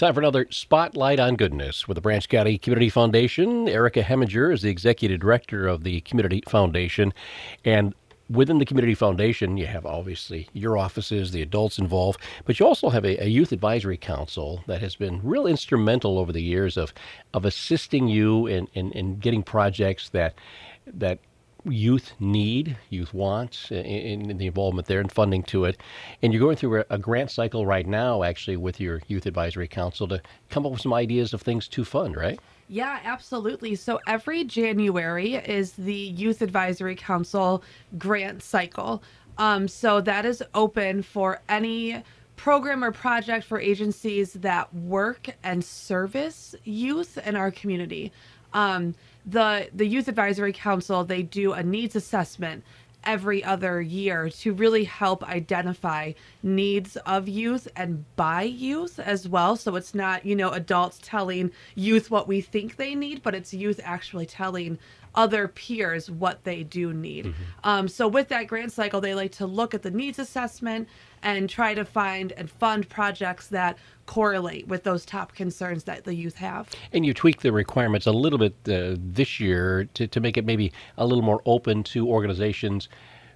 Time for another Spotlight on Goodness with the Branch County Community Foundation. Erica Heminger is the Executive Director of the Community Foundation. And within the Community Foundation, you have obviously your offices, the adults involved, but you also have a, a, youth advisory council that has been real instrumental over the years of, of assisting you in, in, in getting projects that that youth need, youth wants, in, in, the involvement there and funding to it. And you're going through a, a, grant cycle right now, actually, with your Youth Advisory Council to come up with some ideas of things to fund, right? Yeah, absolutely. So every January is the Youth Advisory Council grant cycle. Um, so that is open for any program or project for agencies that work and service youth in our community. Um, the the youth advisory council they do a needs assessment every other year to really help identify needs of youth and by youth as well so it's not you know adults telling youth what we think they need but it's youth actually telling other peers what they do need mm-hmm. um, so with that grant cycle they like to look at the needs assessment and try to find and fund projects that correlate with those top concerns that the youth have. And you tweak the requirements a little bit uh, this year to, to make it maybe a little more open to organizations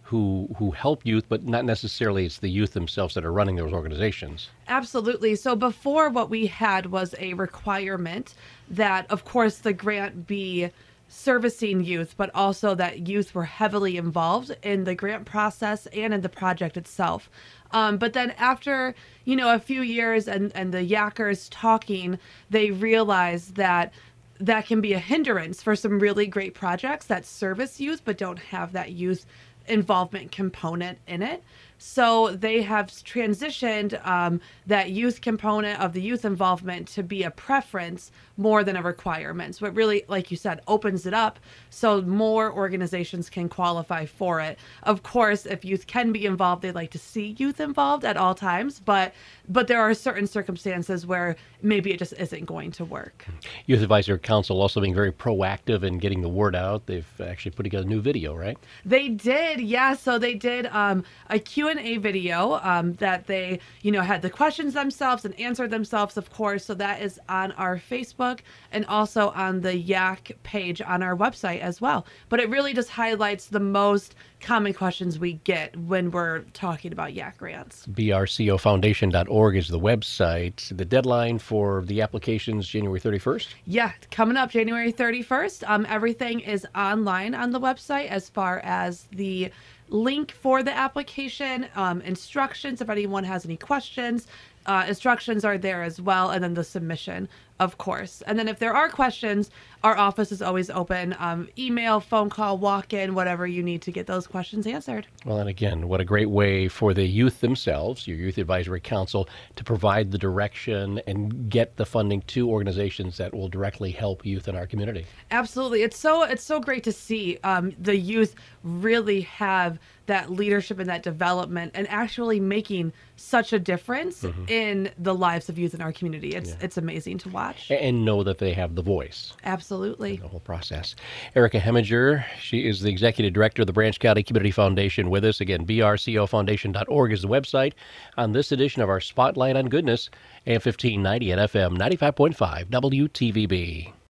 who who help youth, but not necessarily it's the youth themselves that are running those organizations. Absolutely. So before what we had was a requirement that of course the grant be servicing youth, but also that youth were heavily involved in the grant process and in the project itself. Um, but then after, you know, a few years and, and the yackers talking, they realized that that can be a hindrance for some really great projects that service youth but don't have that youth involvement component in it. So they have transitioned um, that youth component of the youth involvement to be a preference more than a requirement. So it really, like you said, opens it up so more organizations can qualify for it. Of course, if youth can be involved, they'd like to see youth involved at all times, but but there are certain circumstances where maybe it just isn't going to work. Youth Advisory Council also being very proactive in getting the word out. They've actually put together a new video, right? They did, yeah. So they did um, a Q&A video um, that they, you know, had the questions themselves and answered themselves, of course. So that is on our Facebook Facebook and also on the YAC page on our website as well. But it really just highlights the most common questions we get when we're talking about YAC grants. BRCOFoundation.org is the website. The deadline for the applications January 31st? Yeah, coming up January 31st. Um, everything is online on the website as far as the link for the application, um, instructions if anyone has any questions. Uh, instructions are there as well, and then the submission, of course. And then if there are questions, our office is always open. Um, email, phone call, walk in, whatever you need to get those questions answered. Well, and again, what a great way for the youth themselves, your Youth Advisory Council, to provide the direction and get the funding to organizations that will directly help youth in our community. Absolutely, it's so it's so great to see um, the youth really have that leadership and that development and actually making such a difference mm-hmm. in the lives of youth in our community. It's yeah. it's amazing to watch. And know that they have the voice. Absolutely. The whole process. Erica Heminger, she is the executive director of the Branch County Community Foundation with us. Again, brcofoundation.org is the website on this edition of our Spotlight on Goodness, AM 1590 and FM 95.5 WTVB.